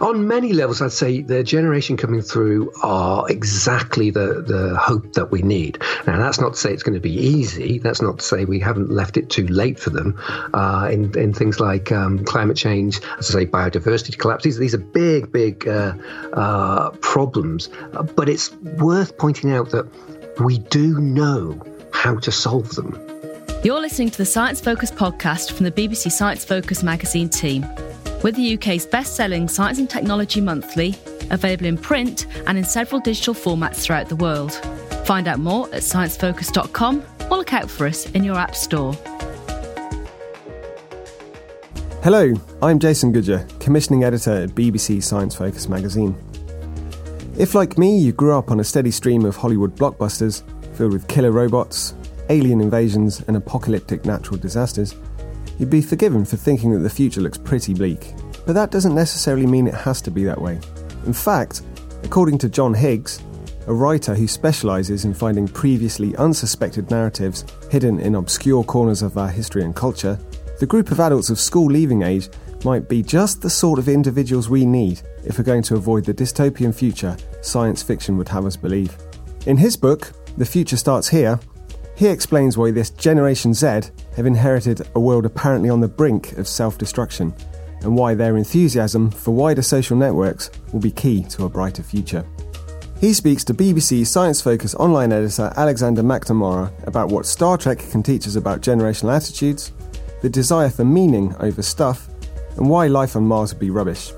On many levels, I'd say the generation coming through are exactly the, the hope that we need. Now, that's not to say it's going to be easy. That's not to say we haven't left it too late for them uh, in, in things like um, climate change, as I say, biodiversity collapse. These, these are big, big uh, uh, problems. But it's worth pointing out that we do know how to solve them. You're listening to the Science Focus podcast from the BBC Science Focus magazine team. We're the UK's best selling science and technology monthly, available in print and in several digital formats throughout the world. Find out more at sciencefocus.com or look out for us in your app store. Hello, I'm Jason Goodyer, commissioning editor at BBC Science Focus magazine. If, like me, you grew up on a steady stream of Hollywood blockbusters filled with killer robots, alien invasions, and apocalyptic natural disasters, you'd be forgiven for thinking that the future looks pretty bleak. But that doesn't necessarily mean it has to be that way. In fact, according to John Higgs, a writer who specialises in finding previously unsuspected narratives hidden in obscure corners of our history and culture, the group of adults of school leaving age might be just the sort of individuals we need if we're going to avoid the dystopian future science fiction would have us believe. In his book, The Future Starts Here, he explains why this Generation Z have inherited a world apparently on the brink of self destruction, and why their enthusiasm for wider social networks will be key to a brighter future. He speaks to BBC Science Focus online editor Alexander McNamara about what Star Trek can teach us about generational attitudes, the desire for meaning over stuff, and why life on Mars would be rubbish.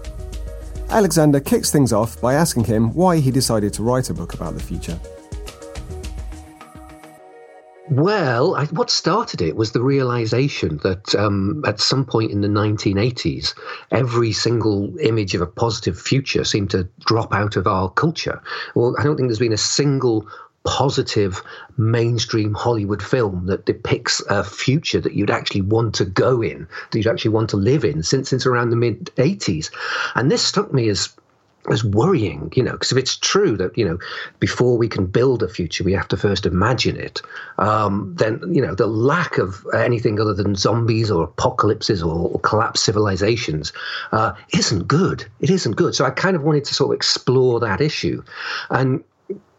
Alexander kicks things off by asking him why he decided to write a book about the future. Well, I, what started it was the realization that um, at some point in the 1980s, every single image of a positive future seemed to drop out of our culture. Well, I don't think there's been a single positive mainstream Hollywood film that depicts a future that you'd actually want to go in, that you'd actually want to live in since since around the mid 80s. And this struck me as as worrying, you know, because if it's true that, you know, before we can build a future, we have to first imagine it, um, then, you know, the lack of anything other than zombies or apocalypses or, or collapsed civilizations uh, isn't good. It isn't good. So I kind of wanted to sort of explore that issue. And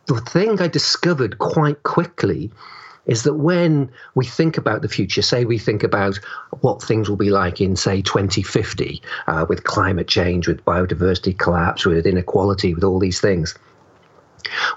the thing I discovered quite quickly is that when we think about the future, say we think about what things will be like in, say, 2050, uh, with climate change, with biodiversity collapse, with inequality, with all these things,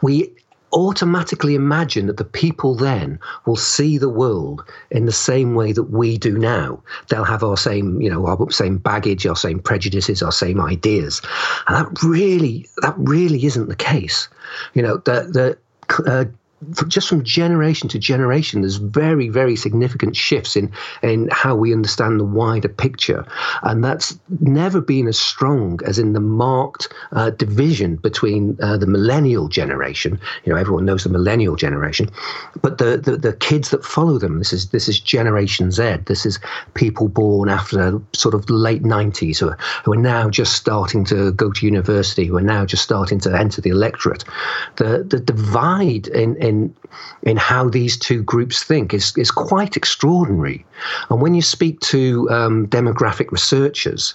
we automatically imagine that the people then will see the world in the same way that we do now. They'll have our same, you know, our same baggage, our same prejudices, our same ideas, and that really, that really isn't the case. You know, the the uh, just from generation to generation, there's very, very significant shifts in in how we understand the wider picture, and that's never been as strong as in the marked uh, division between uh, the millennial generation. You know, everyone knows the millennial generation, but the, the the kids that follow them. This is this is Generation Z. This is people born after sort of late 90s who are, who are now just starting to go to university, who are now just starting to enter the electorate. The the divide in, in in in how these two groups think is is quite extraordinary. And when you speak to um, demographic researchers,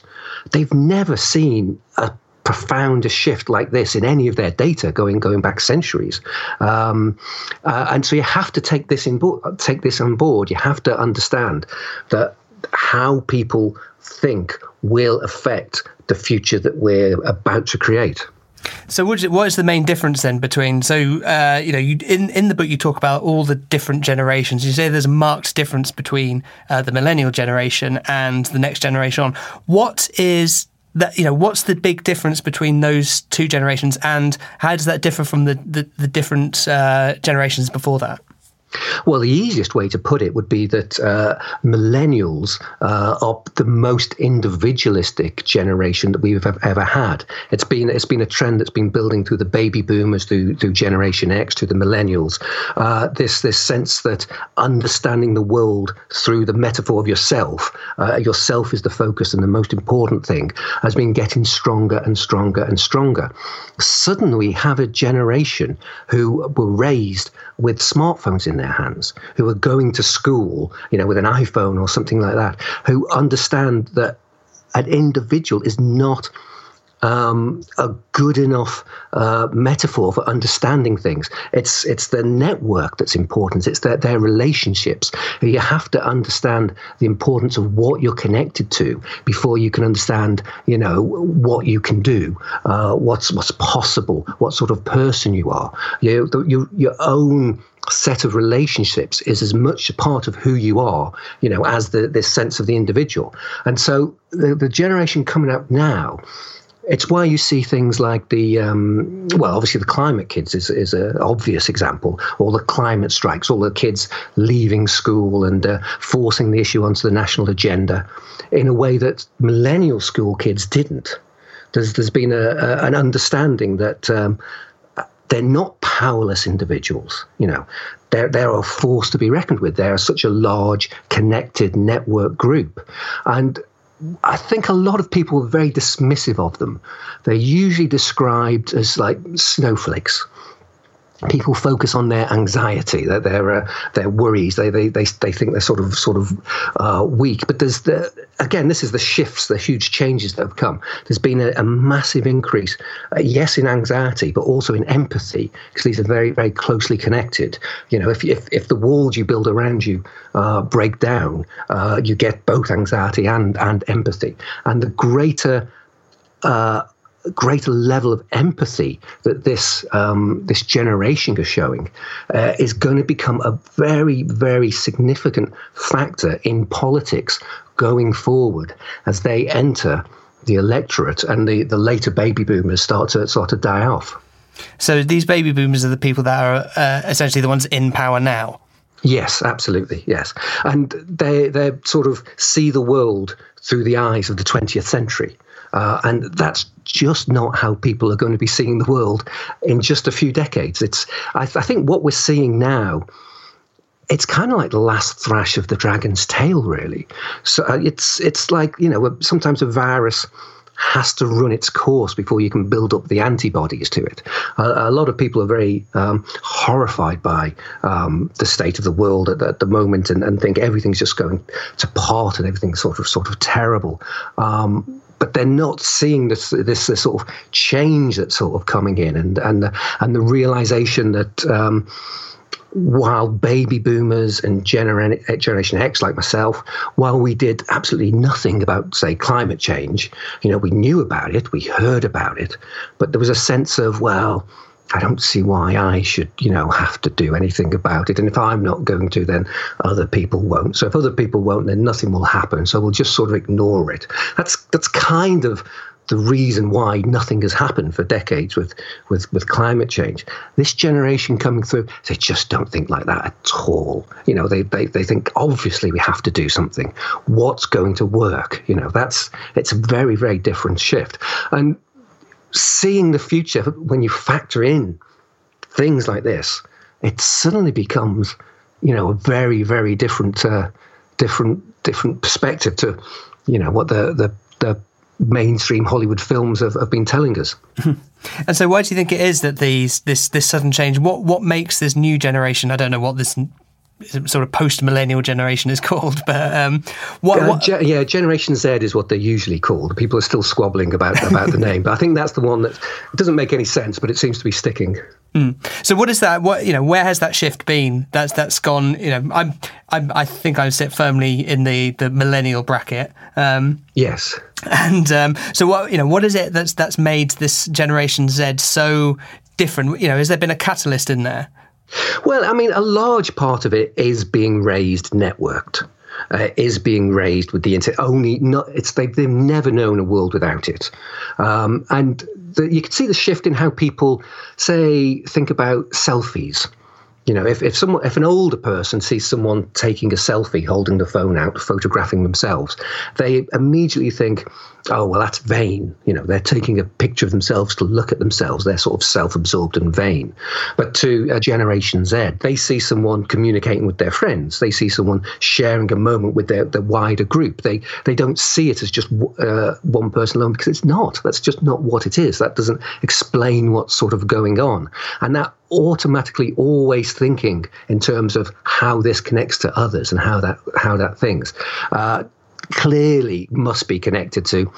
they've never seen a profounder shift like this in any of their data going going back centuries. Um, uh, and so you have to take this in bo- take this on board. You have to understand that how people think will affect the future that we're about to create. So, what is, what is the main difference then between? So, uh, you know, you, in in the book you talk about all the different generations. You say there's a marked difference between uh, the millennial generation and the next generation on. What is that? You know, what's the big difference between those two generations, and how does that differ from the the, the different uh, generations before that? Well, the easiest way to put it would be that uh, millennials uh, are the most individualistic generation that we've ever had. It's been it's been a trend that's been building through the baby boomers, through through Generation X, to the millennials. Uh, this this sense that understanding the world through the metaphor of yourself, uh, yourself is the focus and the most important thing, has been getting stronger and stronger and stronger. Suddenly, we have a generation who were raised with smartphones in their hands, who are going to school, you know, with an iPhone or something like that, who understand that an individual is not um, a good enough uh, metaphor for understanding things. It's it's the network that's important. It's their, their relationships. You have to understand the importance of what you're connected to before you can understand, you know, what you can do, uh, what's what's possible, what sort of person you are. You, you your own set of relationships is as much a part of who you are, you know, as the this sense of the individual. And so the, the generation coming up now it's why you see things like the um, well, obviously the climate kids is is an obvious example. All the climate strikes, all the kids leaving school and uh, forcing the issue onto the national agenda in a way that millennial school kids didn't. There's there's been a, a an understanding that. Um, they're not powerless individuals, you know. They're, they're a force to be reckoned with. They're such a large, connected network group. And I think a lot of people are very dismissive of them. They're usually described as like snowflakes people focus on their anxiety, their their, uh, their worries. They, they they they think they're sort of sort of uh, weak. But there's the again, this is the shifts, the huge changes that have come. There's been a, a massive increase, uh, yes, in anxiety, but also in empathy, because these are very very closely connected. You know, if if if the walls you build around you uh, break down, uh, you get both anxiety and and empathy, and the greater uh, greater level of empathy that this um, this generation is showing uh, is going to become a very very significant factor in politics going forward as they enter the electorate and the, the later baby boomers start to start to die off. So these baby boomers are the people that are uh, essentially the ones in power now. Yes, absolutely. Yes, and they they sort of see the world through the eyes of the 20th century. Uh, and that's just not how people are going to be seeing the world in just a few decades. It's, I, I think, what we're seeing now. It's kind of like the last thrash of the dragon's tail, really. So uh, it's it's like you know sometimes a virus has to run its course before you can build up the antibodies to it. A, lot of people are very um, horrified by um, the state of the world at, at the moment and, and, think everything's just going to pot and everything's sort of sort of terrible. Um, but they're not seeing this, this, this sort of change that's sort of coming in, and and the, and the realization that. Um, while baby boomers and gener- Generation X, like myself, while we did absolutely nothing about, say, climate change, you know, we knew about it, we heard about it, but there was a sense of, well, I don't see why I should, you know, have to do anything about it. And if I'm not going to, then other people won't. So if other people won't, then nothing will happen. So we'll just sort of ignore it. That's that's kind of the reason why nothing has happened for decades with, with, with climate change. This generation coming through, they just don't think like that at all. You know, they, they, they think obviously we have to do something. What's going to work? You know, that's it's a very, very different shift. And seeing the future when you factor in things like this, it suddenly becomes, you know, a very, very different, uh, different, different perspective to, you know, what the the, the mainstream Hollywood films have, have been telling us. And so, why do you think it is that these this this sudden change? What what makes this new generation? I don't know what this sort of post-millennial generation is called. But um, what, uh, ge- yeah, Generation Z is what they're usually called. People are still squabbling about about the name, but I think that's the one that doesn't make any sense, but it seems to be sticking. Mm. So what is that? What you know? Where has that shift been? That's that's gone. You know, I'm, I'm I think I sit firmly in the the millennial bracket. Um, yes. And um, so what you know? What is it that's that's made this Generation Z so different? You know, has there been a catalyst in there? Well, I mean, a large part of it is being raised networked. Uh, is being raised with the internet. Only not. It's they've, they've never known a world without it, um, and the, you can see the shift in how people say think about selfies. You know, if, if someone if an older person sees someone taking a selfie, holding the phone out, photographing themselves, they immediately think, oh well that's vain. You know they're taking a picture of themselves to look at themselves. They're sort of self-absorbed and vain. But to a generation z they see someone communicating with their friends. They see someone sharing a moment with their, their wider group. They they don't see it as just uh, one person alone because it's not. That's just not what it is. That doesn't explain what's sort of going on. And that automatically always thinking in terms of how this connects to others and how that how that things uh, clearly must be connected to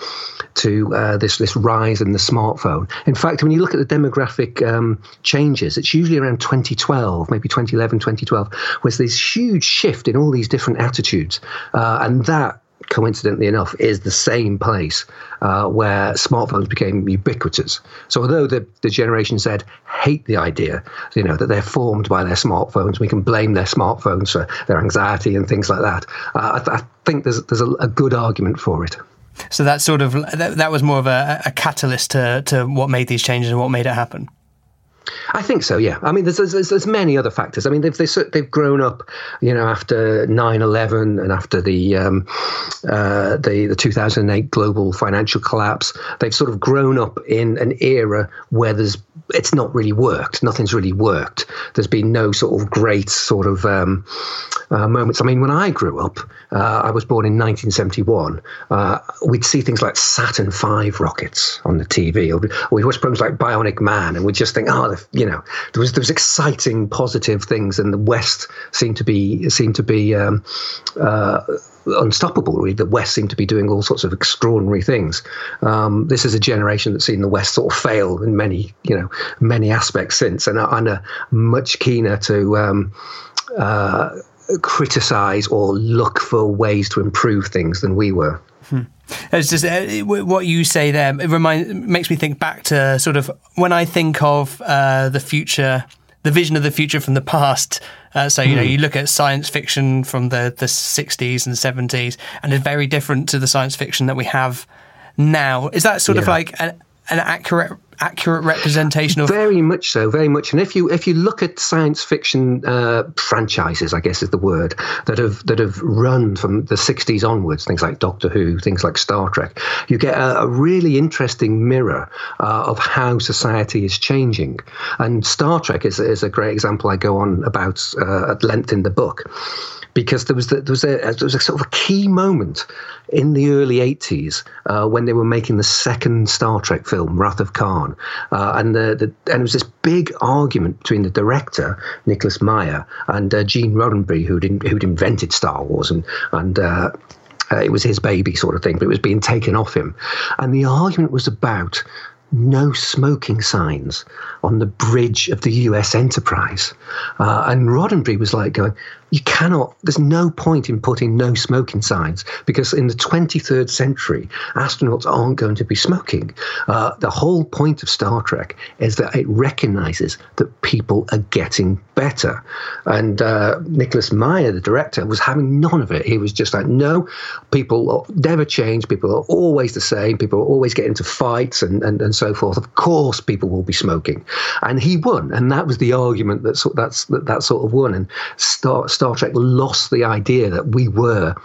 to uh, this this rise in the smartphone. In fact, when you look at the demographic um, changes, it's usually around 2012, maybe 2011, 2012, was this huge shift in all these different attitudes, uh, and that coincidentally enough, is the same place uh, where smartphones became ubiquitous. So although the, the generation Z hate the idea, you know, that they're formed by their smartphones, we can blame their smartphones for their anxiety and things like that. Uh, I, th- I, think there's there's a, a, good argument for it. So that sort of that, that was more of a, a catalyst to to what made these changes and what made it happen. I think so. Yeah. I mean, there's there's, there's many other factors. I mean, they've they've grown up, you know, after 9/11 and after the um, uh, the the 2008 global financial collapse. They've sort of grown up in an era where there's it's not really worked. Nothing's really worked. There's been no sort of great sort of um, uh, moments. I mean, when I grew up, uh, I was born in 1971. Uh, we'd see things like Saturn V rockets on the TV, or we'd watch programs like Bionic Man, and we'd just think, oh, you know, there was there was exciting, positive things, and the West seemed to be seemed to be. Um, uh, unstoppable. Really, the West seemed to be doing all sorts of extraordinary things. Um, this is a generation that's seen the West sort of fail in many, you know, many aspects since, and are much keener to. Um, uh, criticize or look for ways to improve things than we were. Hmm. It's just uh, what you say there. It remind, makes me think back to sort of when I think of uh, the future, the vision of the future from the past. Uh, so you know, hmm. you look at science fiction from the the sixties and seventies, and it's very different to the science fiction that we have now. Is that sort yeah. of like an, an accurate accurate representation of very much so very much. And if you if you look at science fiction uh, franchises i guess is the word that have that have run from the 60s onwards things like doctor who things like star trek you get a, a really interesting mirror uh, of how society is changing. And star trek is, is a great example i go on about uh, at length in the book because there was the, there was a there was a sort of a key moment in the early 80s uh, when they were making the second Star Trek film, Wrath of Khan, uh, and the, the and it was this big argument between the director Nicholas Meyer and uh, Gene Roddenberry, who'd in, who'd invented Star Wars and and. Uh, uh, it was his baby, sort of thing, but it was being taken off him. And the argument was about no smoking signs on the bridge of the US Enterprise. Uh, and Roddenberry was like going, you cannot, there's no point in putting no smoking signs because in the 23rd century, astronauts aren't going to be smoking. Uh, the whole point of Star Trek is that it recognizes that people are getting better. And uh, Nicholas Meyer, the director, was having none of it. He was just like, no, people never change. People are always the same. People always get into fights and, and, and so forth. Of course, people will be smoking. And he won. And that was the argument that, that, that sort of won. And Star, Star Trek lost the idea that we were,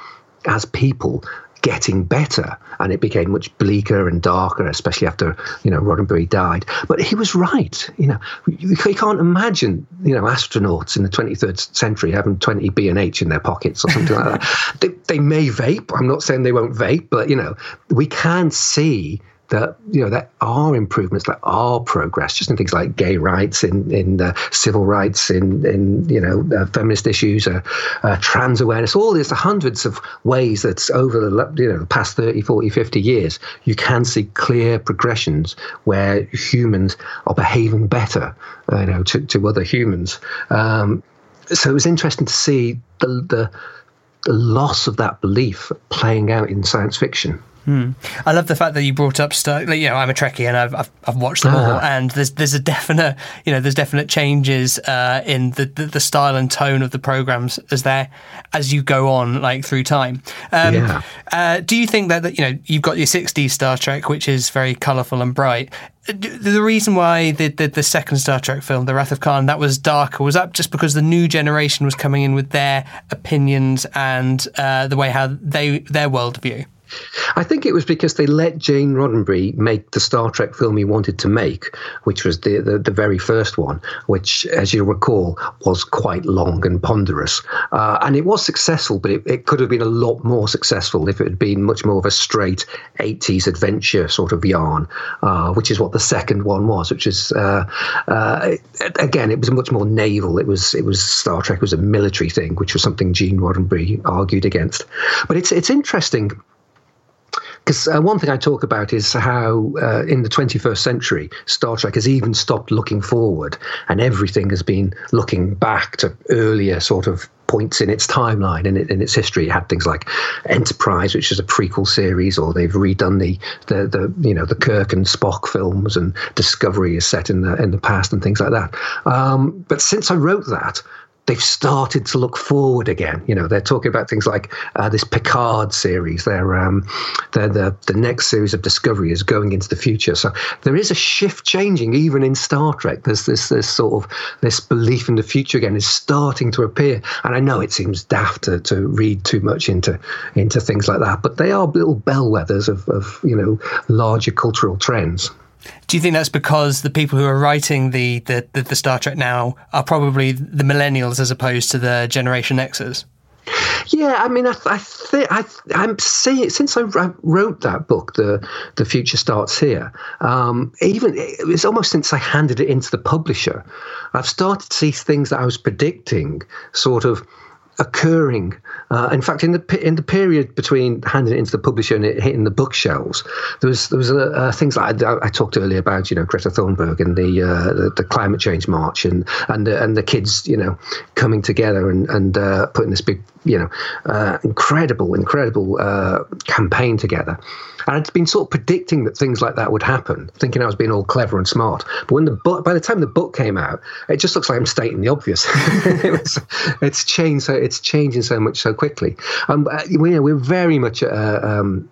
as people, getting better, and it became much bleaker and darker, especially after you know Roddenberry died. But he was right. You know, you, can't imagine you know astronauts in the 23rd century having 20 B and H in their pockets or something like that. They, they may vape. I'm not saying they won't vape, but you know, we can see that you know there are improvements, there are progress, just in things like gay rights, in in uh, civil rights, in in you know uh, feminist issues, uh, uh trans awareness, all these hundreds of ways that over the you know the past 30, 40, 50 years, you can see clear progressions where humans are behaving better, uh, you know, to, to other humans. Um, so it was interesting to see the, the the loss of that belief playing out in science fiction. Hmm. I love the fact that you brought up Star. Like, you know, I'm a Trekkie and I've I've, I've watched them all, and there's there's a definite you know there's definite changes uh, in the, the, the style and tone of the programs as there as you go on like through time. Um, yeah. Uh, do you think that, that you know you've got your 60s Star Trek, which is very colourful and bright? The reason why the, the, the second Star Trek film, The Wrath of Khan, that was darker was that just because the new generation was coming in with their opinions and uh, the way how they their worldview? I think it was because they let Gene Roddenberry make the Star Trek film he wanted to make, which was the, the, the very first one, which, as you recall, was quite long and ponderous. Uh, and it was successful, but it, it, could have been a lot more successful if it had been much more of a straight 80s adventure sort of yarn, uh, which is what the second one was, which is, uh, uh, again, it was much more naval. It was, it was Star Trek was a military thing, which was something Gene Roddenberry argued against. But it's, it's interesting because uh, one thing I talk about is how uh, in the 21st century, Star Trek has even stopped looking forward and everything has been looking back to earlier sort of points in its timeline and in, in, its history. It had things like Enterprise, which is a prequel series, or they've redone the, the, the you know the Kirk and Spock films, and Discovery is set in the in the past and things like that. Um, but since I wrote that, they've started to look forward again. You know, they're talking about things like uh, this Picard series. They're, um, they're the the next series of Discovery is going into the future. So there is a shift changing even in Star Trek. There's this this sort of this belief in the future again is starting to appear. And I know it seems daft to, to read too much into into things like that, but they are little bellwethers of, of you know larger cultural trends. Do you think that's because the people who are writing the, the, the, Star Trek now are probably the millennials as opposed to the Generation Xers? Yeah, I mean, I, I think I, am seeing since I wrote that book, the the future starts here. Um, even it's almost since I handed it into the publisher, I've started to see things that I was predicting, sort of occurring. Uh, in fact, in the in the period between handing it into the publisher and it hitting the bookshelves, there was there was uh, things like I, I, talked earlier about, you know, Greta Thunberg and the uh, the, the, climate change march and and and the kids, you know, coming together and and uh, putting this big, you know, uh, incredible incredible campaign together. And I'd been sort of predicting that things like that would happen, thinking I was being all clever and smart. But when the book, by the time the book came out, it just looks like I'm stating the obvious. it was, it's changed so it's changing so much so quickly. Um, we, we're very much uh, um,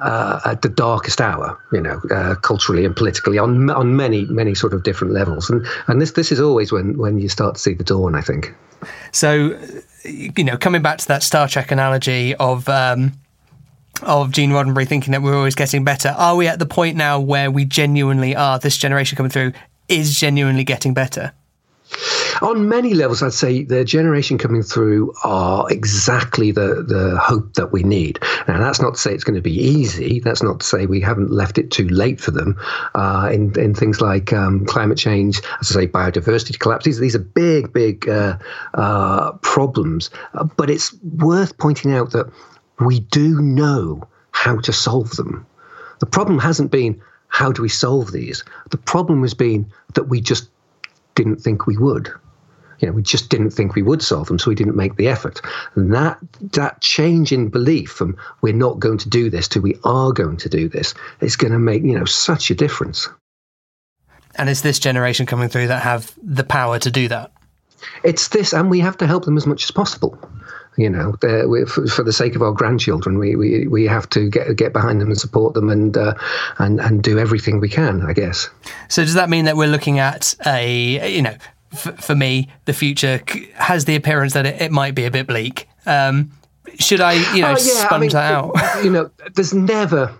uh, at the darkest hour, you know, uh, culturally and politically on on many many sort of different levels, and and this this is always when when you start to see the dawn, I think. So, you know, coming back to that Star Trek analogy of. Um, of Gene Roddenberry thinking that we're always getting better. Are we at the point now where we genuinely are? This generation coming through is genuinely getting better. On many levels, I'd say the generation coming through are exactly the, the hope that we need. Now, that's not to say it's going to be easy. That's not to say we haven't left it too late for them uh, in, in things like um, climate change, as I say, biodiversity collapse. These, are big, big uh, uh, problems. But it's worth pointing out that we do know how to solve them. The problem hasn't been how do we solve these? The problem has been that we just didn't think we would. You know, we just didn't think we would solve them, so we didn't make the effort. And that that change in belief from we're not going to do this to we are going to do this is going to make you know such a difference. And it's this generation coming through that have the power to do that. It's this, and we have to help them as much as possible you know, for, for, the sake of our grandchildren, we, we, we have to get get behind them and support them and uh, and and do everything we can. I guess. So does that mean that we're looking at a you know, f- for me, the future has the appearance that it, it might be a bit bleak. Um, should I, you know, uh, yeah, sponge I mean, that out? You know, there's never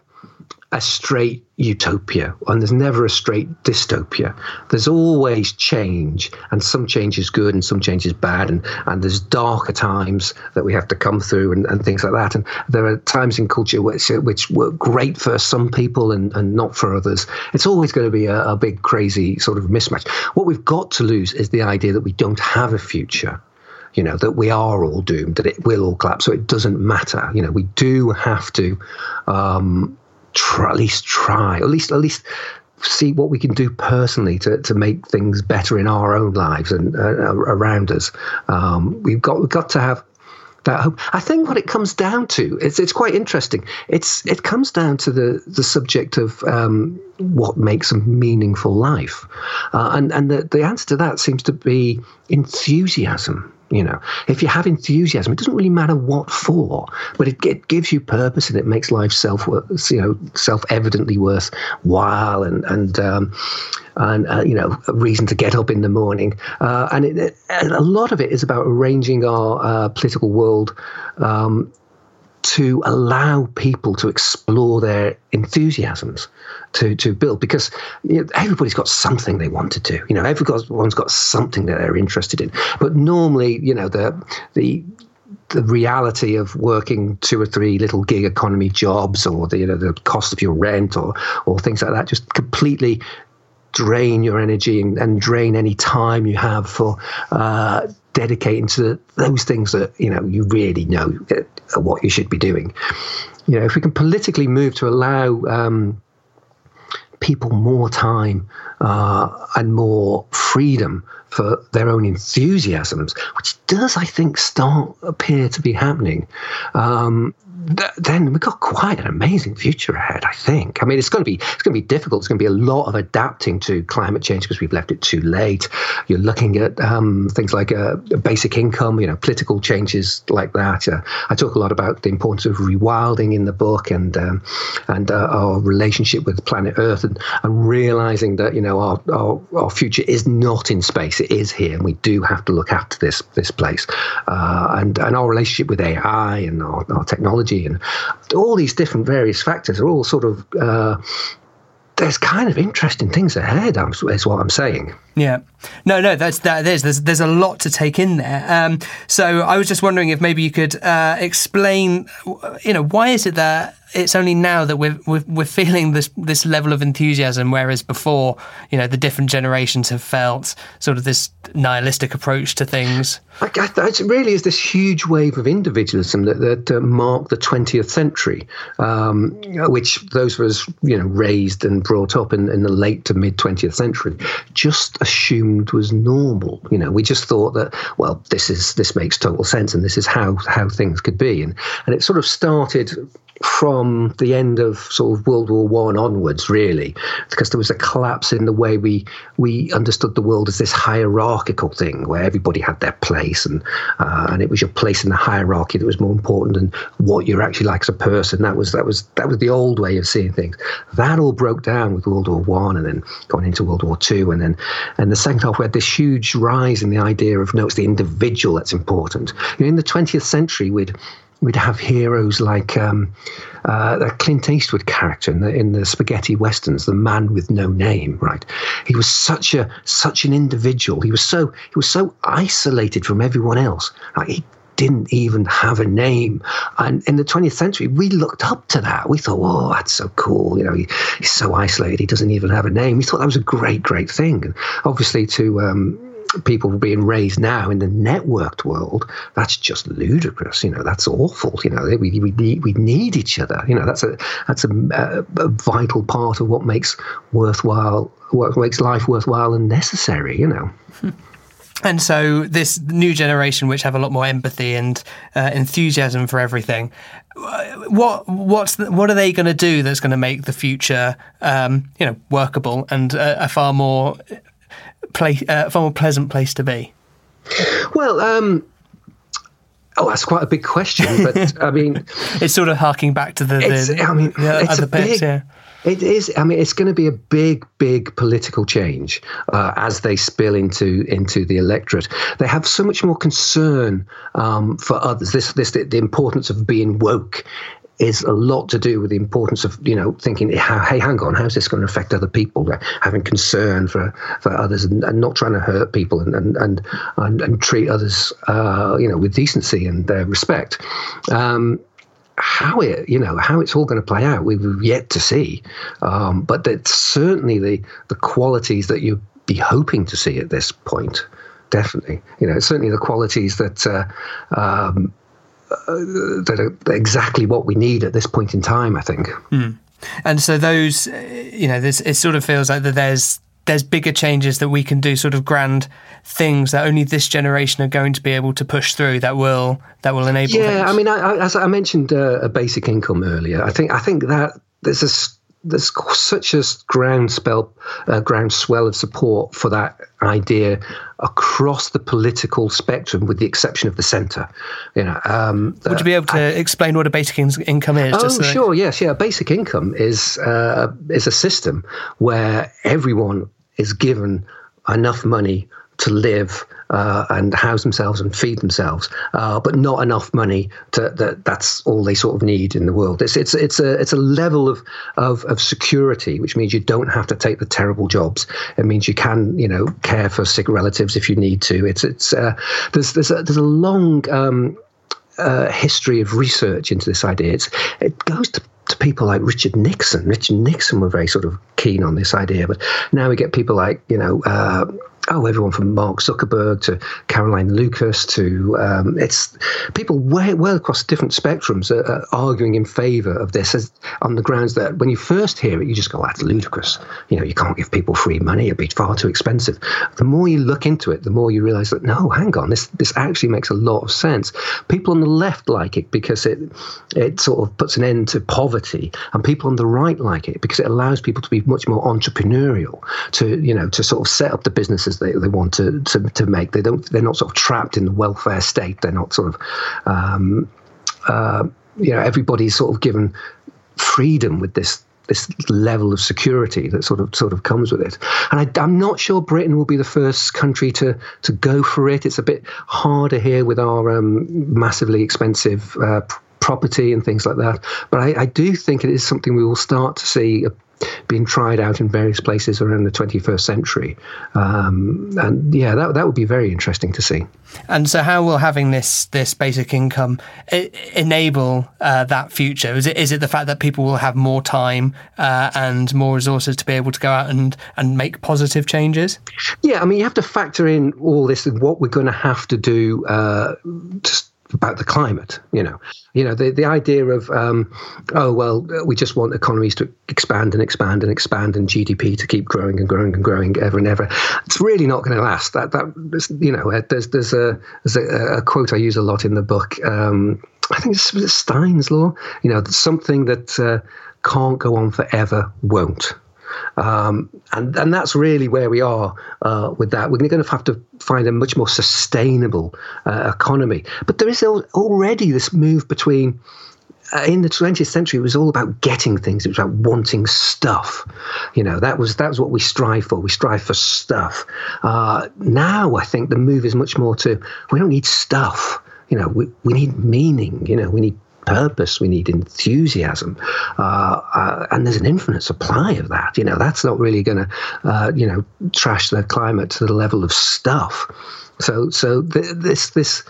a straight utopia and there's never a straight dystopia. There's always change, and some change is good and some change is bad, and, and there's darker times that we have to come through and, and things like that. And there are times in culture which, which work great for some people and, and not for others. It's always going to be a, a big, crazy sort of mismatch. What we've got to lose is the idea that we don't have a future you know that we are all doomed that it will all collapse so it doesn't matter you know we do have to um, try, at least try, at least at least see what we can do personally to, to make things better in our own lives and uh, around us. Um, we've got we've got to have that hope. I think what it comes down to it's it's quite interesting. It's it comes down to the the subject of um, what makes a meaningful life, uh, and and the the answer to that seems to be enthusiasm. You know, if you have enthusiasm, it doesn't really matter what for, but it, it gives you purpose and it makes life self, you know, self evidently worthwhile and and um, and uh, you know, a reason to get up in the morning. Uh, and it, it, a lot of it is about arranging our uh, political world um, to allow people to explore their enthusiasms to to build because you know, everybody's got something they want to do. You know everyone's got something that they're interested in. But normally you know the the the reality of working two or three little gig economy jobs or the you know the cost of your rent or or things like that just completely drain your energy and, and drain any time you have for uh, dedicating to those things that you know you really know what you should be doing. You know, if we can politically move to allow um, people more time uh, and more freedom for their own enthusiasms, which does, I think, start appear to be happening. Um, th- then we've got quite an amazing future ahead. I think. I mean, it's going to be it's going to be difficult. It's going to be a lot of adapting to climate change because we've left it too late. You're looking at um, things like a, basic income, you know, political changes like that. Uh, I talk a lot about the importance of rewilding in the book and um, and uh, our relationship with planet Earth and, and realizing that you know our, our our future is not in space. It is here, and we do have to look after this this place. Uh, and and our relationship with AI and our, our technology technology and all these different various factors are all sort of uh, there's kind of interesting things ahead. Is what I'm saying. Yeah, no, no, that's that. There's there's there's a lot to take in there. Um, so I was just wondering if maybe you could uh, explain, you know, why is it that it's only now that we're, we're, we're feeling this this level of enthusiasm, whereas before, you know, the different generations have felt sort of this nihilistic approach to things. it really is this huge wave of individualism that, that uh, marked the 20th century, um, which those of us, you know, raised and brought up in, in the late to mid 20th century, just assumed was normal. You know, we just thought that, well, this is this makes total sense, and this is how how things could be, and and it sort of started from the end of sort of World War One onwards, really, because there was a collapse in the way we we understood the world as this hierarchical thing where everybody had their place, and uh, and it was your place in the hierarchy that was more important than what you're actually like as a person. That was that was that was the old way of seeing things. That all broke down with World War One, and then going into World War Two, and then and the second half we had this huge rise in the idea of no, it's the individual that's important. You know, in the 20th century, we'd we'd have heroes like um, uh, Clint Eastwood character in the, in the spaghetti westerns, the man with no name. Right, he was such a such an individual. He was so he was so isolated from everyone else. Like he didn't even have a name. And in the 20th century, we looked up to that. We thought, oh, that's so cool. You know, he, he's so isolated. He doesn't even have a name. We thought that was a great, great thing. And obviously, to um, people being raised now in the networked world, that's just ludicrous. You know, that's awful. You know, we, we need we need each other. You know, that's a that's a, a, vital part of what makes worthwhile, what makes life worthwhile and necessary. You know. And so, this new generation, which have a lot more empathy and uh, enthusiasm for everything, what what's the, what are they going to do that's going to make the future, um, you know, workable and a, a far more place, uh, far more pleasant place to be? Well, um, Oh, that's quite a big question, but I mean, it's sort of harking back to the. the I mean, the it's other a big, yeah. It is. I mean, it's going to be a big, big political change uh, as they spill into into the electorate. They have so much more concern um, for others. This, this, the importance of being woke is a lot to do with the importance of you know thinking, hey, hang on, how's this going to affect other people? Having concern for, for others and, and not trying to hurt people and and and and, and treat others uh, you know with decency and uh, respect. Um, how it you know how it's all going to play out we've yet to see um, but that's certainly the the qualities that you'd be hoping to see at this point definitely you know certainly the qualities that uh, um, that exactly what we need at this point in time. I think. Mm. And so those, you know, this it sort of feels like that there's there's bigger changes that we can do, sort of grand things that only this generation are going to be able to push through. That will that will enable. Yeah, things. I mean, I, I, as I mentioned uh, a basic income earlier, I think I think that there's a there's such a groundswell, uh, groundswell of support for that idea across the political spectrum, with the exception of the centre. You know, um, would you be able to I, explain what a basic in- income is? Oh, so sure. Yes, yeah. Basic income is uh, is a system where everyone is given enough money to live uh, and house themselves and feed themselves, uh, but not enough money to that. That's all they sort of need in the world. It's it's it's a it's a level of of of security, which means you don't have to take the terrible jobs. It means you can you know care for sick relatives if you need to. It's it's uh, there's there's a, there's a long um, uh, history of research into this idea. It's, it goes to, to people like Richard Nixon. Richard Nixon were very sort of keen on this idea, but now we get people like you know uh, oh, everyone from Mark Zuckerberg to Caroline Lucas to um, it's people way well across different spectrums are, are arguing in favour of this as, on the grounds that when you first hear it, you just go, that's ludicrous. You know, you can't give people free money; it'd be far too expensive. The more you look into it, the more you realise that no, hang on, this this actually makes a lot of sense. People on the left like it because it it sort of puts an end to poverty, and people on the right like it because it allows people to be much more entrepreneurial, to you know, to sort of set up the businesses they, they want to, to, to make. They don't they're not sort of trapped in the welfare state. They're not sort of um, uh, you know everybody's sort of given freedom with this this level of security that sort of sort of comes with it. And I, am not sure Britain will be the first country to to go for it. It's a bit harder here with our um, massively expensive. Uh, property and things like that. But I, I, do think it is something we will start to see being tried out in various places around the 21st century. Um, and yeah, that, that would be very interesting to see. And so, how will having this this basic income I- enable uh, that future? Is it is it the fact that people will have more time uh, and more resources to be able to go out and, and make positive changes? Yeah, I mean, you have to factor in all this and what we're going to have to do uh, to about the climate. You know, you know the the idea of um, oh well, we just want economies to expand and expand and expand and GDP to keep growing and growing and growing ever and ever. It's really not going to last. That that you know, there's there's a there's a, a quote I use a lot in the book. Um, I think it's Stein's law. You know, something that uh, can't go on forever won't. Um, and and that's really where we are uh, with that. We're going to have to find a much more sustainable uh, economy. But there is already this move between. Uh, in the 20th century, it was all about getting things. It was about wanting stuff. You know, that was that was what we strive for. We strive for stuff. Uh, now, I think the move is much more to we don't need stuff. You know, we, we need meaning. You know, we need purpose, we need enthusiasm, uh, uh, and there's an infinite supply of that. You know, that's not really going to, uh, you know, trash the climate to the level of stuff. So, so th- this this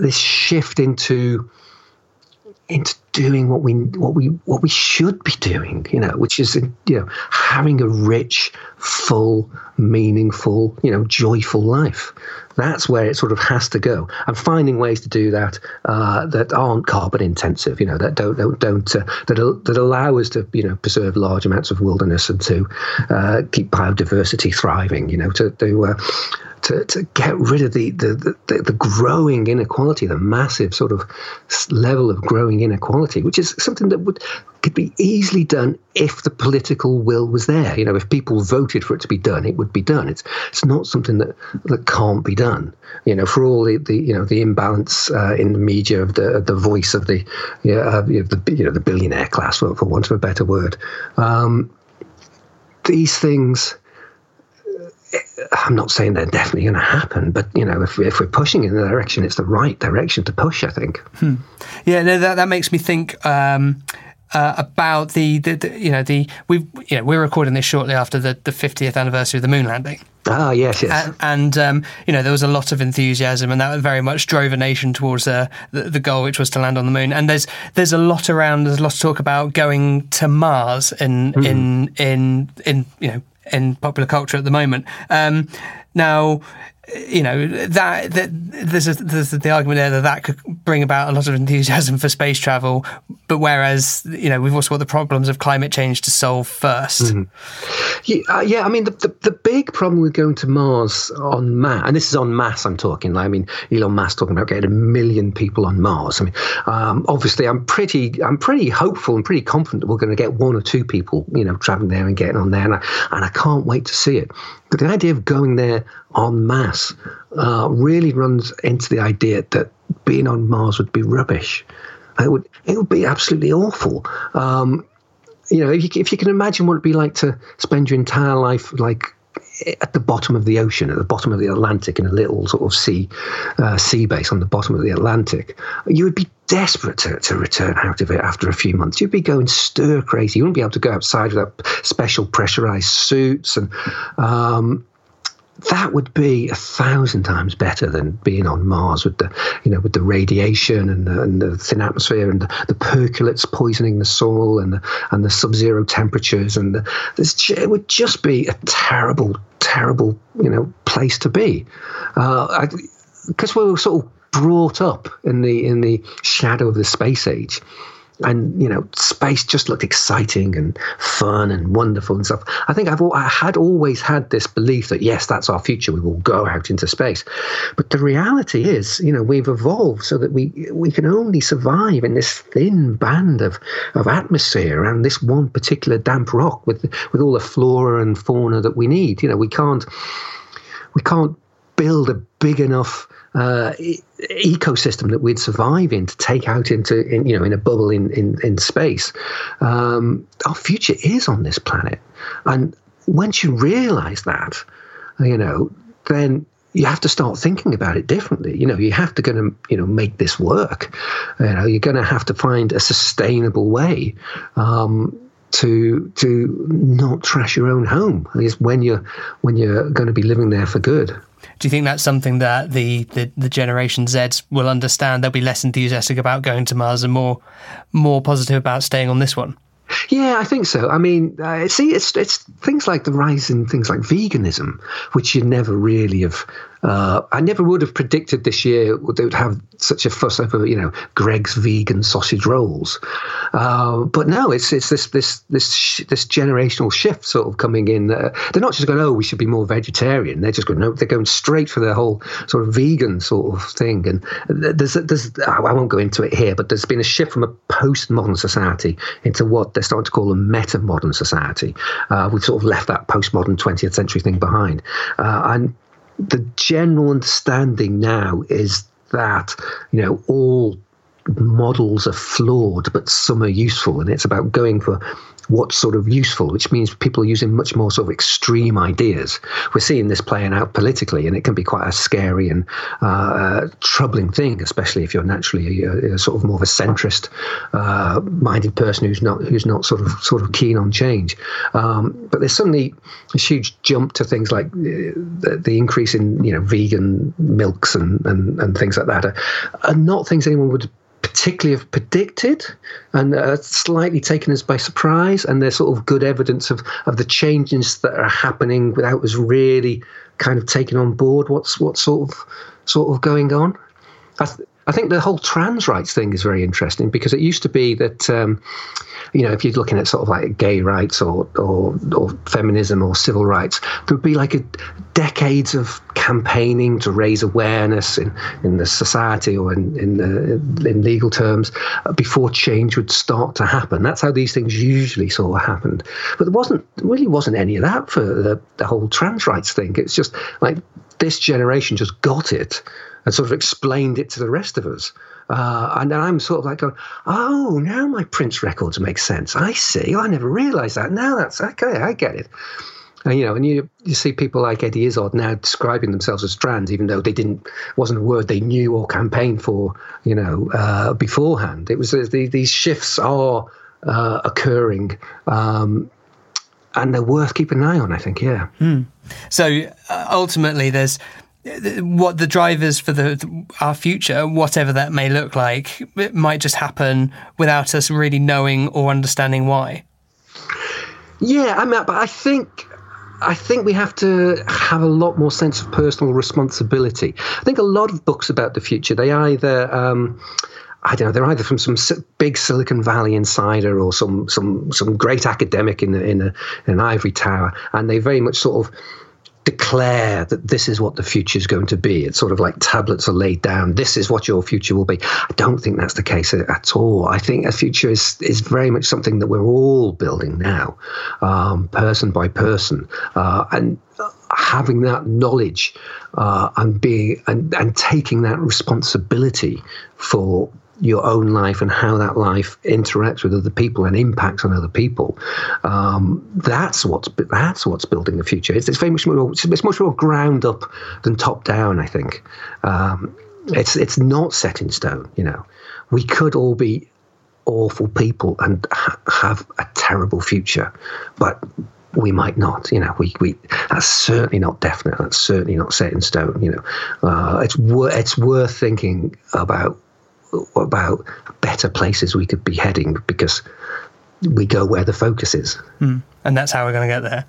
this shift into into doing what we what we what we should be doing, you know, which is you know having a rich, full, meaningful, you know, joyful life. That's where it sort of has to go, and finding ways to do that uh, that aren't carbon intensive, you know, that don't don't, uh, that that allow us to you know preserve large amounts of wilderness and to uh, keep biodiversity thriving, you know, to to uh, to, to get rid of the, the, the, the, growing inequality, the massive sort of level of growing inequality, which is something that would could be easily done if the political will was there. You know, if people voted for it to be done, it would be done. It's it's not something that, that can't be done. You know, for all the, the you know the imbalance uh, in the media of the the voice of the yeah, uh, the you know the billionaire class, for, for want of a better word. Um, these things I'm not saying they're definitely going to happen, but you know, if, if we're pushing in the direction, it's the right direction to push. I think. Hmm. Yeah, no, that that makes me think. Um, uh, about the, the, the, you know the we you know we're recording this shortly after the, the 50th anniversary of the moon landing. Ah, yes, yes. And, and um, you know there was a lot of enthusiasm, and that very much drove a nation towards uh, the, the goal, which was to land on the moon. And there's there's a lot around. There's a lot of talk about going to Mars in mm. in in in you know in popular culture at the moment. Um, Now, you know that, that there's, a, there's the argument there that that could bring about a lot of enthusiasm for space travel, but whereas you know we've also got the problems of climate change to solve 1st mm-hmm. yeah, uh, yeah, I mean the, the, the big problem with going to Mars on mass, and this is on mass I'm talking. I mean Elon Musk talking about getting a million people on Mars. I mean, um, obviously I'm pretty I'm pretty hopeful and pretty confident we're going to get one or two people you know traveling there and getting on there, and I, and I can't wait to see it. But the idea of going there en masse uh, really runs into the idea that being on Mars would be rubbish. It would it would be absolutely awful. Um, you know, if you, if you can imagine what it'd be like to spend your entire life like at the bottom of the ocean, at the bottom of the Atlantic, in a little sort of sea uh, sea base on the bottom of the Atlantic, you would be desperate to, to return out of it after a few months. You'd be going stir crazy. You wouldn't be able to go outside without special pressurized suits and. Um, that would be a thousand times better than being on Mars with the, you know, with the radiation and the, and the thin atmosphere and the, the, perchlorates poisoning the soil and the, and the sub-zero temperatures and the, this, it would just be a terrible, terrible, you know, place to be, because uh, we were sort of brought up in the in the shadow of the space age and you know space just looked exciting and fun and wonderful and stuff. I think i've i had always had this belief that yes that's our future we will go out into space. But the reality is you know we've evolved so that we we can only survive in this thin band of of atmosphere around this one particular damp rock with with all the flora and fauna that we need. You know we can't we can't build a big enough uh, ecosystem that we'd survive in to take out into in, you know in a bubble in in, in space. Um, our future is on this planet, and once you realise that, you know, then you have to start thinking about it differently. You know, you have to going to you know make this work. You know, you're going to have to find a sustainable way. Um, to to not trash your own home is when you're when you're going to be living there for good. Do you think that's something that the, the, the Generation Zs will understand? They'll be less enthusiastic about going to Mars and more more positive about staying on this one. Yeah, I think so. I mean, uh, see, it's it's things like the rise in things like veganism, which you never really have uh, I never would have predicted this year they would have such a fuss over, you know, Greggs vegan sausage rolls. Uh, but no, it's it's this this this sh- this generational shift sort of coming in. Uh, they're not just going, oh, we should be more vegetarian. They're just going, no, they're going straight for the whole sort of vegan sort of thing. And there's there's I won't go into it here, but there's been a shift from a postmodern society into what they're starting to call a meta modern society. Uh, we've sort of left that postmodern 20th century thing behind, uh, and the general understanding now is that you know all models are flawed, but some are useful, and it's about going for what's sort of useful, which means people are using much more sort of extreme ideas. We're seeing this playing out politically, and it can be quite a scary and uh, troubling thing, especially if you're naturally a, a sort of more of a centrist uh, minded person who's not who's not sort of sort of keen on change. Um, but there's suddenly a huge jump to things like uh, the, the, increase in you know vegan milks and, and, and things like that are, are not things anyone would particularly have predicted and slightly taken us by surprise. And there's sort of good evidence of, of the changes that are happening without us really kind of taking on board what's what sort of sort of going on. I think the whole trans rights thing is very interesting because it used to be that. Um, you know, if you're looking at sort of like gay rights or, or, or feminism or civil rights, there would be like a, decades of campaigning to raise awareness in, in the society or in, in, the, in legal terms before change would start to happen. That's how these things usually sort of happened. But there wasn't really wasn't any of that for the, the whole trans rights thing. It's just like this generation just got it and sort of explained it to the rest of us. Uh, and then I'm sort of like going, oh, now my Prince records make sense. I see. I never realised that. Now that's okay. I get it. And, you know, and you you see people like Eddie Izzard now describing themselves as trans, even though they didn't wasn't a word they knew or campaigned for, you know, uh, beforehand. It was uh, the, these shifts are uh, occurring. Um, and they're worth keeping an eye on, I think. Yeah. Hmm. So uh, ultimately, there's what the drivers for the our future, whatever that may look like, it might just happen without us really knowing or understanding why. Yeah, I mean, but I think I think we have to have a lot more sense of personal responsibility. I think a lot of books about the future they either um, I don't know. They're either from some big Silicon Valley insider or some some some great academic in, the, in, a, in an ivory tower, and they very much sort of declare that this is what the future is going to be. It's sort of like tablets are laid down. This is what your future will be. I don't think that's the case at all. I think a future is is very much something that we're all building now, um, person by person, uh, and having that knowledge uh, and being and, and taking that responsibility for your own life and how that life interacts with other people and impacts on other people. Um, that's what's that's what's building the future. It's, it's very much more it's much more ground up than top down. I think um, it's it's not set in stone. You know, we could all be awful people and ha- have a terrible future, but we might not. You know, we, we that's certainly not definite. That's certainly not set in stone. You know, uh, it's wor- it's worth thinking about about better places we could be heading because we go where the focus is. Mm. And that's how we're going to get there.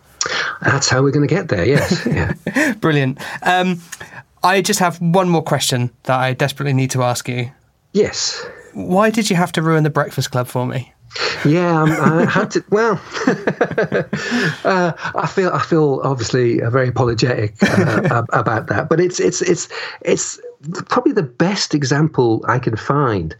that's how we're going to get there, yes. Yeah. Brilliant. Um, I just have one more question that I desperately need to ask you. Yes. Why did you have to ruin the Breakfast Club for me? Yeah, um, I had to. Well, uh, I feel I feel obviously very apologetic uh, about that, but it's it's it's it's probably the best example I can find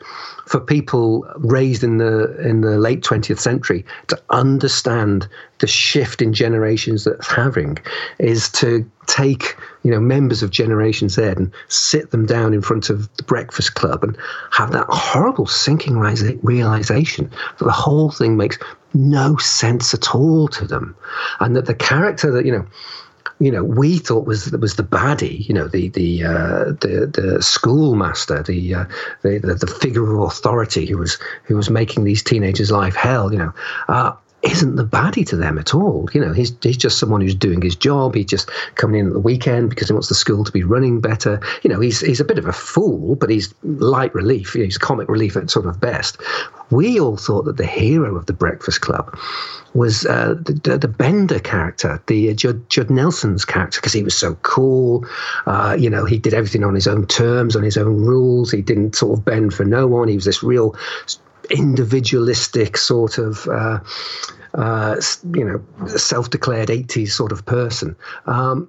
for people raised in the in the late 20th century to understand the shift in generations that's having is to take you know members of Generation Z and sit them down in front of the Breakfast Club and have that horrible sinking realization that the whole thing makes no sense at all to them, and that the character that you know you know, we thought was was the baddie, you know, the the uh, the, the schoolmaster, the, uh, the, the the figure of authority who was who was making these teenagers' life hell, you know. Uh, isn't the baddie to them at all. You know, he's he's just someone who's doing his job. He's just coming in at the weekend because he wants the school to be running better. You know, he's he's a bit of a fool, but he's light relief. He's comic relief at sort of best. We all thought that the hero of the Breakfast Club was uh, the, the, Bender character, the uh, Judd, Judd Nelson's character, because he was so cool. Uh, you know, he did everything on his own terms, on his own rules. He didn't sort of bend for no one. He was this real individualistic sort of. Uh, uh, you know, self-declared 80s sort of person. Um,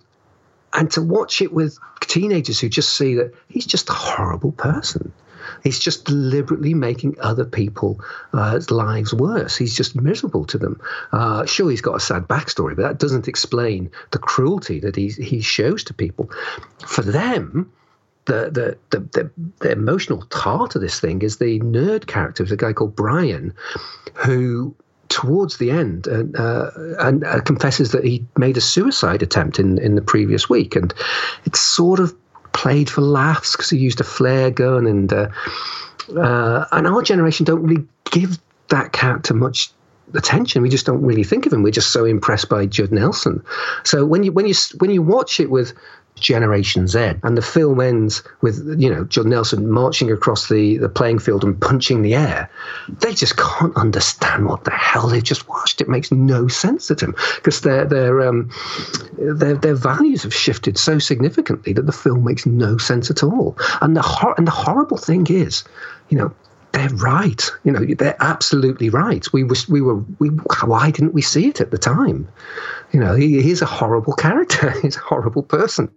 and to watch it with teenagers who just see that he's just a horrible person. He's just deliberately making other people's uh, lives worse. He's just miserable to them. Uh, sure, he's got a sad backstory, but that doesn't explain the cruelty that he, he shows to people. For them, the, the, the, the, emotional heart of this thing is the nerd character, a guy called Brian, who towards the end uh, uh, and uh, confesses that he made a suicide attempt in, in the previous week. And it's sort of played for laughs because he used a flare gun, and uh, uh, and our generation don't really give that character much attention. We just don't really think of him. We're just so impressed by Judd Nelson. So when you when you when you watch it with Generation Z. And the film ends with, you know, John Nelson marching across the, the playing field and punching the air. They just can't understand what the hell they've just watched. It makes no sense to them because their, their, um, their, their values have shifted so significantly that the film makes no sense at all. And the, hor- and the horrible thing is, you know, they're right. You know, they're absolutely right. We was we were we. Why didn't we see it at the time? You know, he, he's a horrible character. he's a horrible person.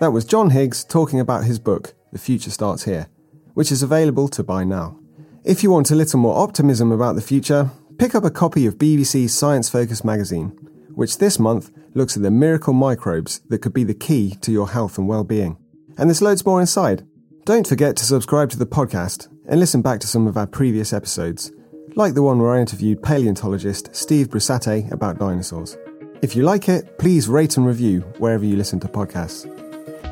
That was John Higgs talking about his book, The Future Starts Here, which is available to buy now. If you want a little more optimism about the future, pick up a copy of BBC's Science Focus magazine, which this month looks at the miracle microbes that could be the key to your health and well-being. And there's loads more inside. Don't forget to subscribe to the podcast and listen back to some of our previous episodes, like the one where I interviewed paleontologist Steve Brusatte about dinosaurs. If you like it, please rate and review wherever you listen to podcasts.